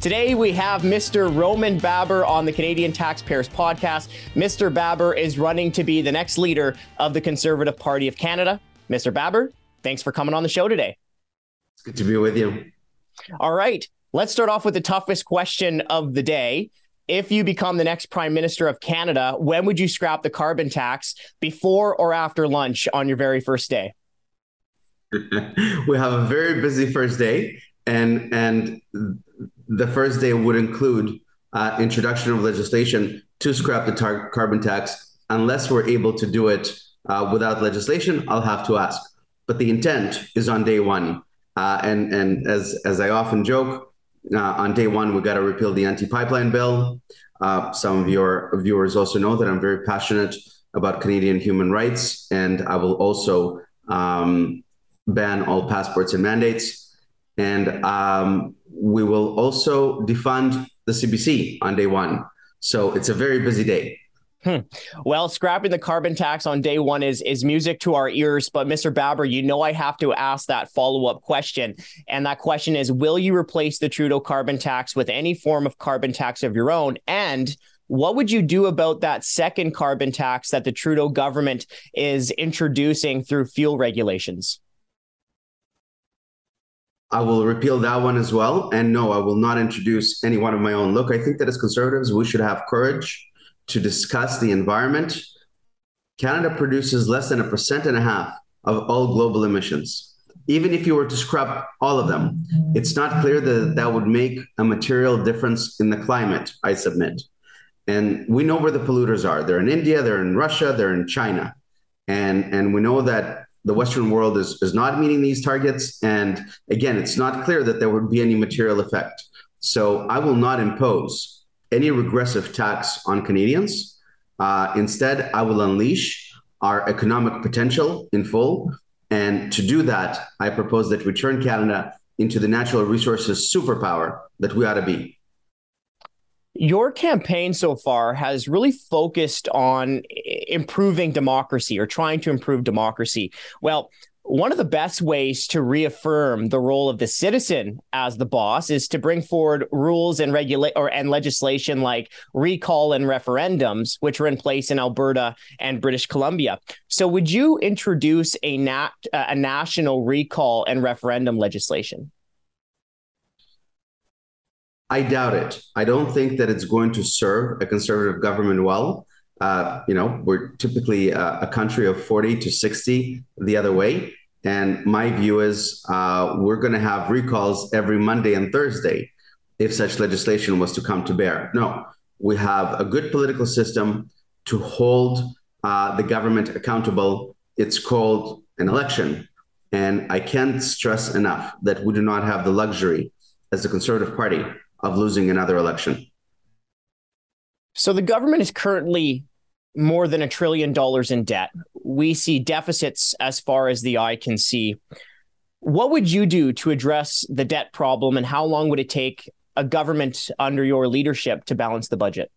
Today we have Mr. Roman Baber on the Canadian Taxpayers Podcast. Mr. Baber is running to be the next leader of the Conservative Party of Canada. Mr. Baber, thanks for coming on the show today. It's good to be with you. All right. Let's start off with the toughest question of the day. If you become the next Prime Minister of Canada, when would you scrap the carbon tax before or after lunch on your very first day? we have a very busy first day, and and the first day would include uh, introduction of legislation to scrap the tar- carbon tax. Unless we're able to do it uh, without legislation, I'll have to ask. But the intent is on day one, uh, and and as as I often joke, uh, on day one we got to repeal the anti-pipeline bill. Uh, some of your viewers also know that I'm very passionate about Canadian human rights, and I will also um, ban all passports and mandates. And um, we will also defund the CBC on day one. So it's a very busy day. Hmm. Well, scrapping the carbon tax on day one is is music to our ears. But Mr. Baber, you know I have to ask that follow up question, and that question is: Will you replace the Trudeau carbon tax with any form of carbon tax of your own? And what would you do about that second carbon tax that the Trudeau government is introducing through fuel regulations? I will repeal that one as well. And no, I will not introduce any one of my own. Look, I think that as conservatives, we should have courage to discuss the environment. Canada produces less than a percent and a half of all global emissions. Even if you were to scrap all of them, it's not clear that that would make a material difference in the climate, I submit. And we know where the polluters are. They're in India, they're in Russia, they're in China. And, and we know that the Western world is, is not meeting these targets. And again, it's not clear that there would be any material effect. So I will not impose any regressive tax on Canadians. Uh, instead, I will unleash our economic potential in full. And to do that, I propose that we turn Canada into the natural resources superpower that we ought to be. Your campaign so far has really focused on improving democracy or trying to improve democracy. Well, one of the best ways to reaffirm the role of the citizen as the boss is to bring forward rules and regulate or and legislation like recall and referendums, which are in place in Alberta and British Columbia. So, would you introduce a nat a national recall and referendum legislation? I doubt it. I don't think that it's going to serve a conservative government well. Uh, you know, we're typically a, a, country of 40 to 60 the other way. And my view is uh, we're going to have recalls every Monday and Thursday if such legislation was to come to bear. No, we have a good political system to hold uh, the government accountable. It's called an election. And I can't stress enough that we do not have the luxury as a conservative party of losing another election. So the government is currently more than a trillion dollars in debt. We see deficits as far as the eye can see. What would you do to address the debt problem, and how long would it take a government under your leadership to balance the budget?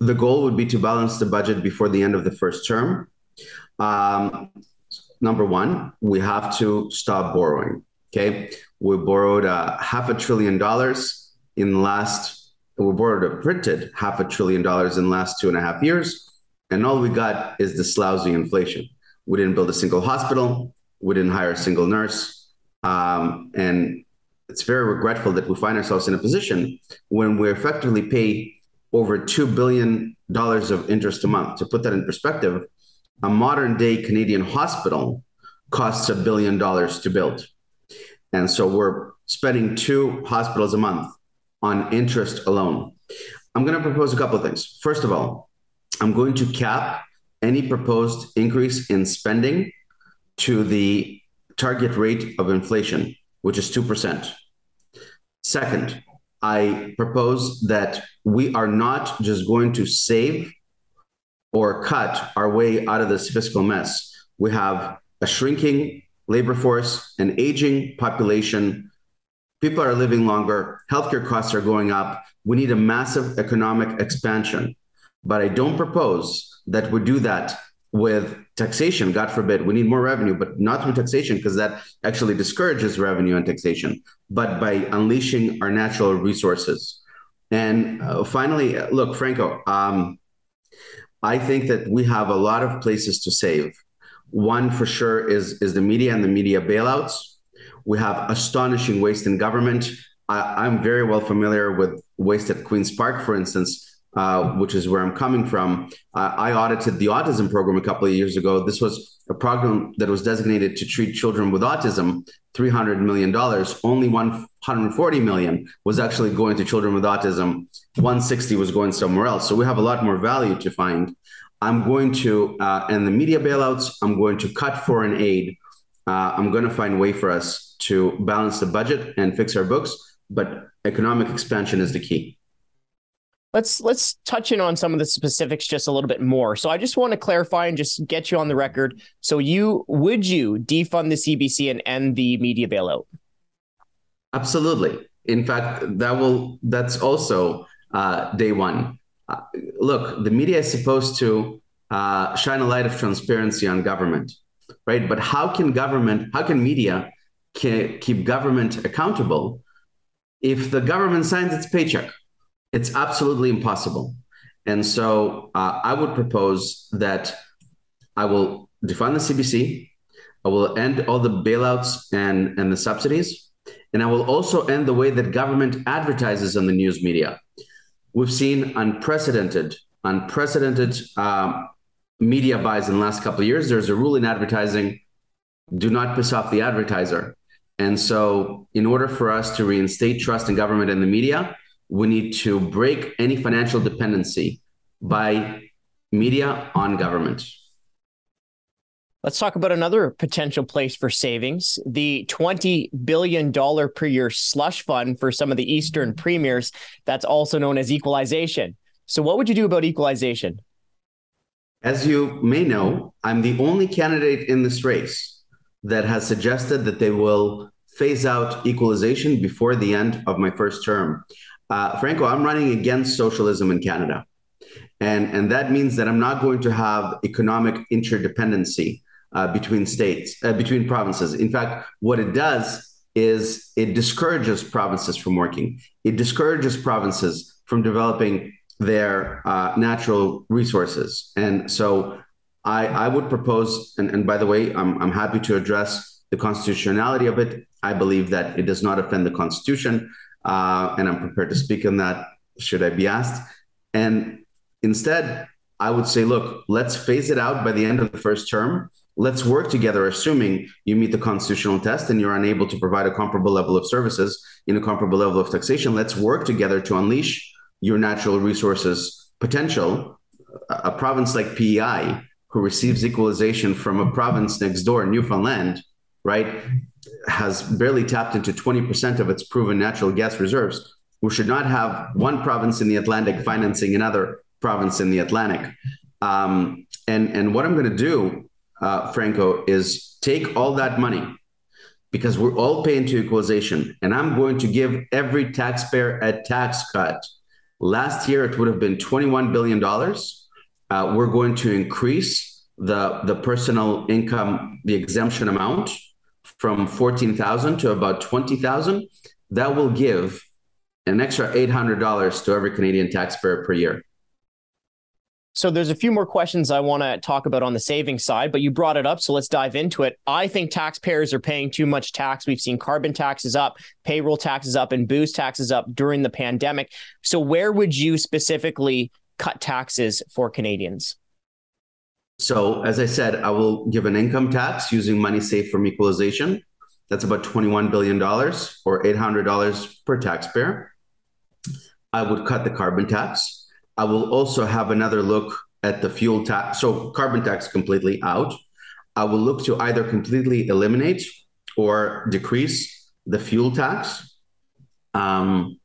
The goal would be to balance the budget before the end of the first term. Um, number one, we have to stop borrowing. Okay, we borrowed uh, half a trillion dollars in last. We borrowed a printed half a trillion dollars in last two and a half years, and all we got is this lousy inflation. We didn't build a single hospital. We didn't hire a single nurse, um, and it's very regretful that we find ourselves in a position when we effectively pay over two billion dollars of interest a month. To put that in perspective, a modern day Canadian hospital costs a billion dollars to build. And so we're spending two hospitals a month on interest alone. I'm going to propose a couple of things. First of all, I'm going to cap any proposed increase in spending to the target rate of inflation, which is 2%. Second, I propose that we are not just going to save or cut our way out of this fiscal mess. We have a shrinking labor force, an aging population. People are living longer, healthcare costs are going up. We need a massive economic expansion. But I don't propose that we do that with taxation. God forbid, we need more revenue, but not through taxation because that actually discourages revenue and taxation, but by unleashing our natural resources. And uh, finally, uh, look, Franco, um, I think that we have a lot of places to save. One for sure is is the media and the media bailouts. We have astonishing waste in government. I, am very well familiar with waste at Queen's Park, for instance, uh, which is where I'm coming from. Uh, I audited the autism program a couple of years ago. This was a program that was designated to treat children with autism, $300 million. Only 140 million was actually going to children with autism. 160 was going somewhere else. So we have a lot more value to find. I'm going to, uh, and the media bailouts, I'm going to cut foreign aid. Uh, I'm going to find a way for us to balance the budget and fix our books, but economic expansion is the key let's let's touch in on some of the specifics just a little bit more. So I just want to clarify and just get you on the record. So you would you defund the CBC and end the media bailout? Absolutely. In fact, that will that's also uh, day one. Uh, look, the media is supposed to uh, shine a light of transparency on government, right? But how can government, how can media keep government accountable if the government signs its paycheck? It's absolutely impossible. And so uh, I would propose that I will defund the CBC. I will end all the bailouts and, and the subsidies. And I will also end the way that government advertises on the news media. We've seen unprecedented, unprecedented um, media buys in the last couple of years. There's a rule in advertising do not piss off the advertiser. And so, in order for us to reinstate trust in government and the media, we need to break any financial dependency by media on government. Let's talk about another potential place for savings the $20 billion per year slush fund for some of the Eastern premiers. That's also known as equalization. So, what would you do about equalization? As you may know, I'm the only candidate in this race that has suggested that they will phase out equalization before the end of my first term uh, Franco, I'm running against socialism in Canada. And, and that means that I'm not going to have economic interdependency uh, between states, uh, between provinces. In fact, what it does is it discourages provinces from working. It discourages provinces from developing their uh, natural resources. And so I, I would propose, and, and by the way, I'm, I'm happy to address the constitutionality of it. I believe that it does not offend the Constitution uh, and I'm prepared to speak on that should I be asked. And instead, I would say, look, let's phase it out by the end of the first term. Let's work together, assuming you meet the constitutional test and you're unable to provide a comparable level of services in a comparable level of taxation. Let's work together to unleash your natural resources potential. A province like PEI, who receives equalization from a province next door, Newfoundland, right, has barely tapped into 20% of its proven natural gas reserves. We should not have one province in the Atlantic financing another province in the Atlantic. Um, and, and what I'm going to do, uh, Franco, is take all that money because we're all paying to equalization, and I'm going to give every taxpayer a tax cut. Last year, it would have been $21 billion. Uh, we're going to increase the, the personal income, the exemption amount from 14,000 to about 20,000, that will give an extra $800 to every Canadian taxpayer per year. So there's a few more questions I want to talk about on the savings side, but you brought it up, so let's dive into it. I think taxpayers are paying too much tax. We've seen carbon taxes up, payroll taxes up, and booze taxes up during the pandemic. So where would you specifically cut taxes for Canadians? So, as I said, I will give an income tax using money saved from equalization. That's about $21 billion or $800 per taxpayer. I would cut the carbon tax. I will also have another look at the fuel tax. So, carbon tax completely out. I will look to either completely eliminate or decrease the fuel tax. Um,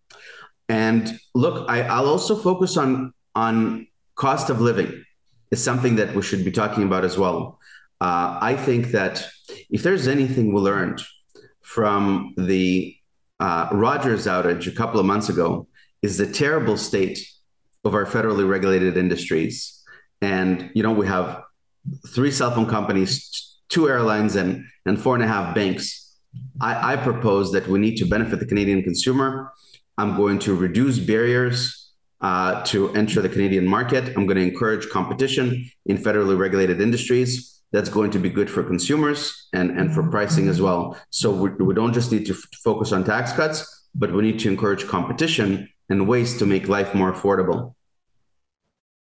and look, I, I'll also focus on on cost of living is something that we should be talking about as well. Uh, I think that if there's anything we learned from the uh, Rogers outage a couple of months ago, is the terrible state of our federally regulated industries. And you know, we have three cell phone companies, two airlines, and, and four and a half banks. I, I propose that we need to benefit the Canadian consumer. I'm going to reduce barriers uh, to enter the Canadian market. I'm going to encourage competition in federally regulated industries. That's going to be good for consumers and, and for pricing as well. So we, we don't just need to f- focus on tax cuts, but we need to encourage competition and ways to make life more affordable.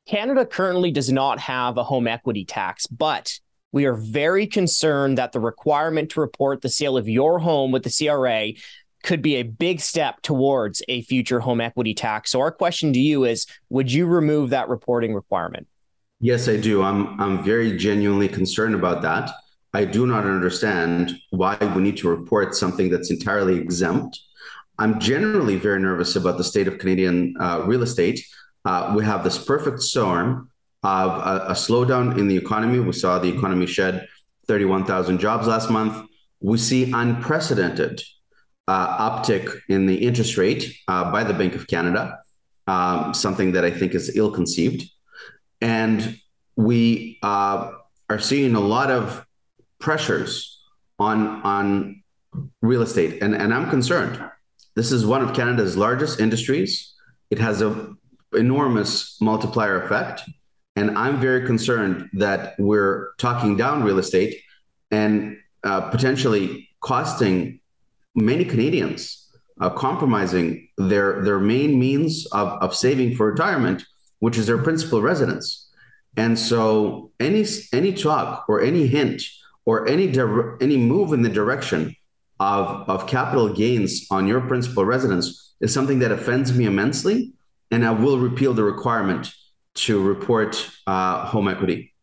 Canada currently does not have a home equity tax, but we are very concerned that the requirement to report the sale of your home with the CRA could be a big step towards a future home equity tax. So our question to you is would you remove that reporting requirement? Yes, I do. I'm I'm very genuinely concerned about that. I do not understand why we need to report something that's entirely exempt. I'm generally very nervous about the state of Canadian uh, real estate. Uh, we have this perfect storm of a, a, slowdown in the economy. We saw the economy shed 31,000 jobs last month. We see unprecedented uh, uptick in the interest rate uh, by the Bank of Canada, um, something that I think is ill conceived. And we uh, are seeing a lot of pressures on, on real estate. And, and I'm concerned. This is one of Canada's largest industries. It has an enormous multiplier effect. And I'm very concerned that we're talking down real estate and uh, potentially costing many Canadians uh, compromising their their main means of, of saving for retirement, which is their principal residence. And so any any talk or any hint or any di- any move in the direction of, of capital gains on your principal residence is something that offends me immensely. And I will repeal the requirement to report uh, home equity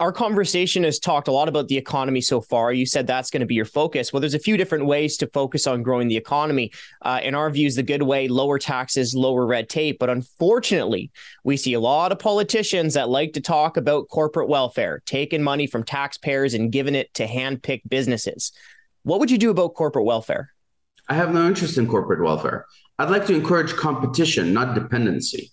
our conversation has talked a lot about the economy so far. You said that's going to be your focus. Well, there's a few different ways to focus on growing the economy. Uh, in our views, the good way, lower taxes, lower red tape. But unfortunately, we see a lot of politicians that like to talk about corporate welfare, taking money from taxpayers and giving it to hand-picked businesses. What would you do about corporate welfare? I have no interest in corporate welfare. I'd like to encourage competition, not dependency.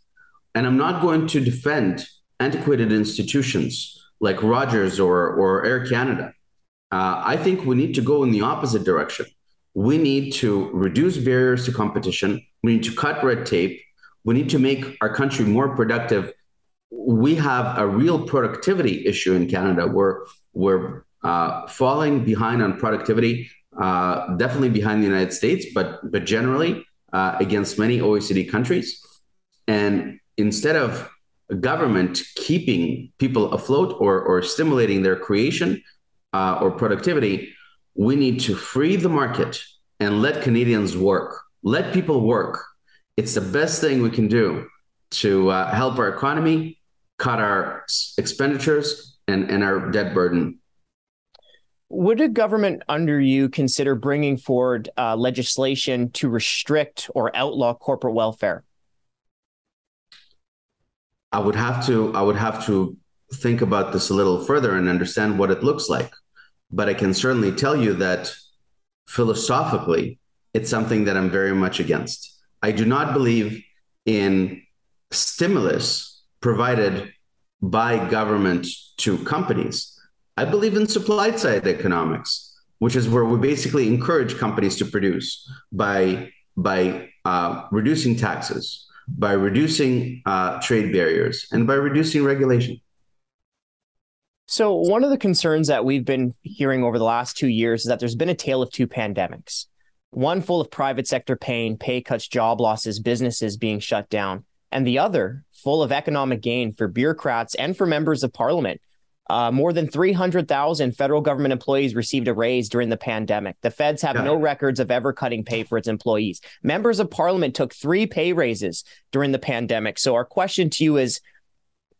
And I'm not going to defend antiquated institutions like Rogers or, or Air Canada. Uh, I think we need to go in the opposite direction. We need to reduce barriers to competition. We need to cut red tape. We need to make our country more productive. We have a real productivity issue in Canada. We're, we're uh, falling behind on productivity, uh, definitely behind the United States, but, but generally uh, against many OECD countries. And instead of government keeping people afloat or, or stimulating their creation uh, or productivity, we need to free the market and let Canadians work. Let people work. It's the best thing we can do to uh, help our economy, cut our expenditures, and, and our debt burden. Would a government under you consider bringing forward uh, legislation to restrict or outlaw corporate welfare? I would have to I would have to think about this a little further and understand what it looks like. But I can certainly tell you that philosophically, it's something that I'm very much against. I do not believe in stimulus provided by government to companies. I believe in supply side economics, which is where we basically encourage companies to produce by by uh, reducing taxes, by reducing uh, trade barriers and by reducing regulation. So, one of the concerns that we've been hearing over the last two years is that there's been a tale of two pandemics one full of private sector pain, pay cuts, job losses, businesses being shut down, and the other full of economic gain for bureaucrats and for members of parliament uh, more than 300,000 federal government employees received a raise during the pandemic. The feds have no records of ever cutting pay for its employees. Members of parliament took three pay raises during the pandemic. So, our question to you is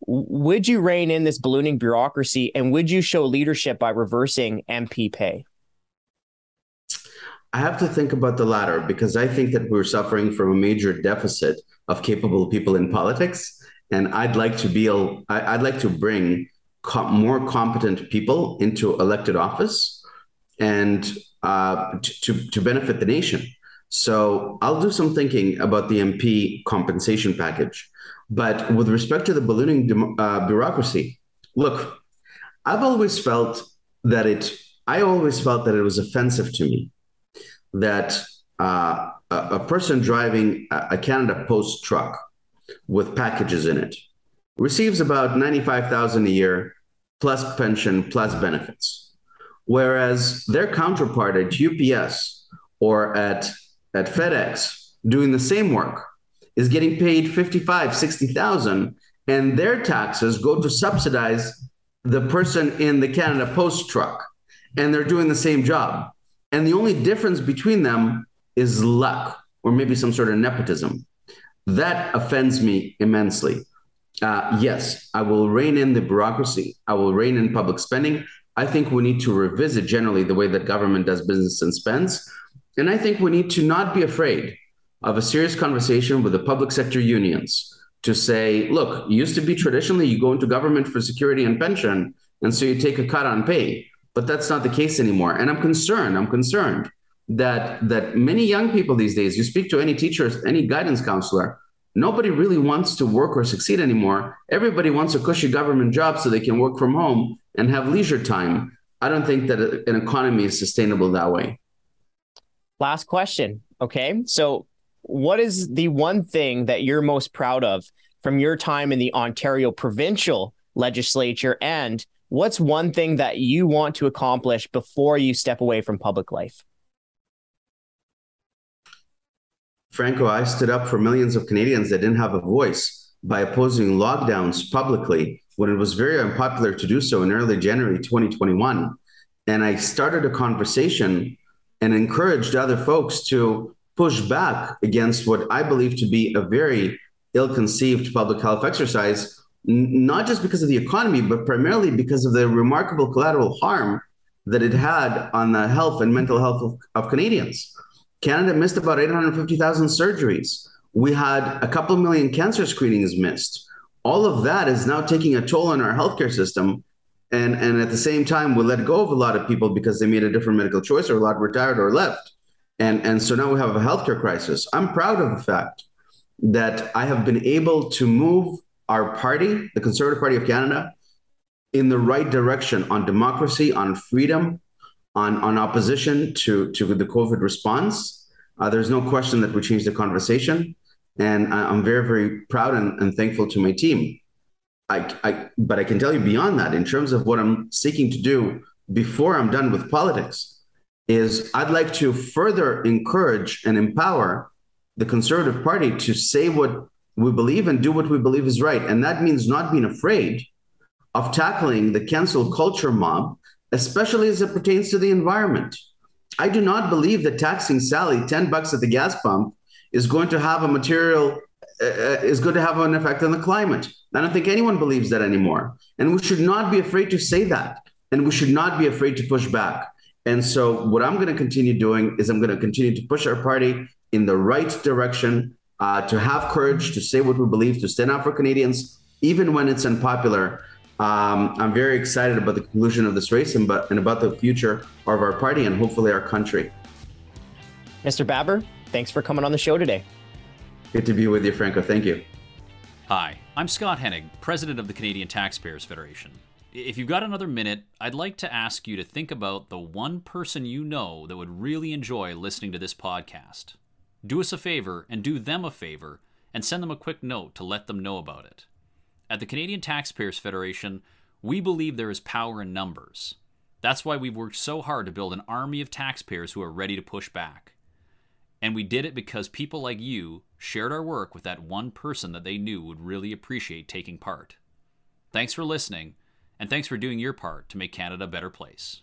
Would you rein in this ballooning bureaucracy and would you show leadership by reversing MP pay? I have to think about the latter because I think that we're suffering from a major deficit of capable people in politics. And I'd like to be, I'd like to bring co- more competent people into elected office and uh, to, to benefit the nation. So I'll do some thinking about the MP compensation package. But with respect to the ballooning uh, bureaucracy, look, I've always felt that it, I always felt that it was offensive to me that uh, a, a, person driving a Canada Post truck with packages in it receives about 95,000 a year plus pension plus benefits. Whereas their counterpart at UPS or at, at FedEx doing the same work is getting paid 55, 60,000 and their taxes go to subsidize the person in the Canada Post truck and they're doing the same job. And the only difference between them is luck or maybe some sort of nepotism. That offends me immensely. Uh, yes, I will rein in the bureaucracy. I will rein in public spending. I think we need to revisit generally the way that government does business and spends. And I think we need to not be afraid of a serious conversation with the public sector unions to say, look, used to be traditionally you go into government for security and pension, and so you take a cut on pay. But that's not the case anymore. And I'm concerned. I'm concerned that that many young people these days, you speak to any teachers, any guidance counselor, nobody really wants to work or succeed anymore. Everybody wants a cushy government job so they can work from home and have leisure time. I don't think that an economy is sustainable that way. Last question. Okay. So, what is the one thing that you're most proud of from your time in the Ontario provincial legislature? And what's one thing that you want to accomplish before you step away from public life? Franco, I stood up for millions of Canadians that didn't have a voice by opposing lockdowns publicly when it was very unpopular to do so in early January 2021. And I started a conversation and encouraged other folks to push back against what I believe to be a very ill conceived public health exercise, n- not just because of the economy, but primarily because of the remarkable collateral harm that it had on the health and mental health of, of Canadians. Canada missed about 850,000 surgeries. We had a couple million cancer screenings missed. All of that is now taking a toll on our healthcare system. And, and at the same time, we let go of a lot of people because they made a different medical choice or a lot retired or left. And, and so now we have a healthcare crisis. I'm proud of the fact that I have been able to move our party, the Conservative Party of Canada, in the right direction on democracy, on freedom, on, on opposition to, to the COVID response. Uh, there's no question that we changed the conversation. And I, am very, very proud and, and thankful to my team. I, I, but I can tell you beyond that, in terms of what I'm seeking to do before I'm done with politics, is I'd like to further encourage and empower the Conservative Party to say what we believe and do what we believe is right. And that means not being afraid of tackling the cancel culture mob especially as it pertains to the environment. I do not believe that taxing Sally 10 bucks at the gas pump is going to have a material uh, uh, is going to have an effect on the climate. I don't think anyone believes that anymore. And we should not be afraid to say that. And we should not be afraid to push back. And so, what I'm going to continue doing is I'm going to continue to push our party in the right direction, uh, to have courage, to say what we believe, to stand up for Canadians, even when it's unpopular. Um, I'm very excited about the conclusion of this race and, but, and about the future of our party and hopefully our country. Mr. Baber, thanks for coming on the show today. Good to be with you, Franco. Thank you. Hi, I'm Scott Hennig, president of the Canadian Taxpayers Federation. If you've got another minute, I'd like to ask you to think about the one person you know that would really enjoy listening to this podcast. Do us a favor and do them a favor and send them a quick note to let them know about it. At the Canadian Taxpayers Federation, we believe there is power in numbers. That's why we've worked so hard to build an army of taxpayers who are ready to push back. And we did it because people like you shared our work with that one person that they knew would really appreciate taking part. Thanks for listening, and thanks for doing your part to make Canada a better place.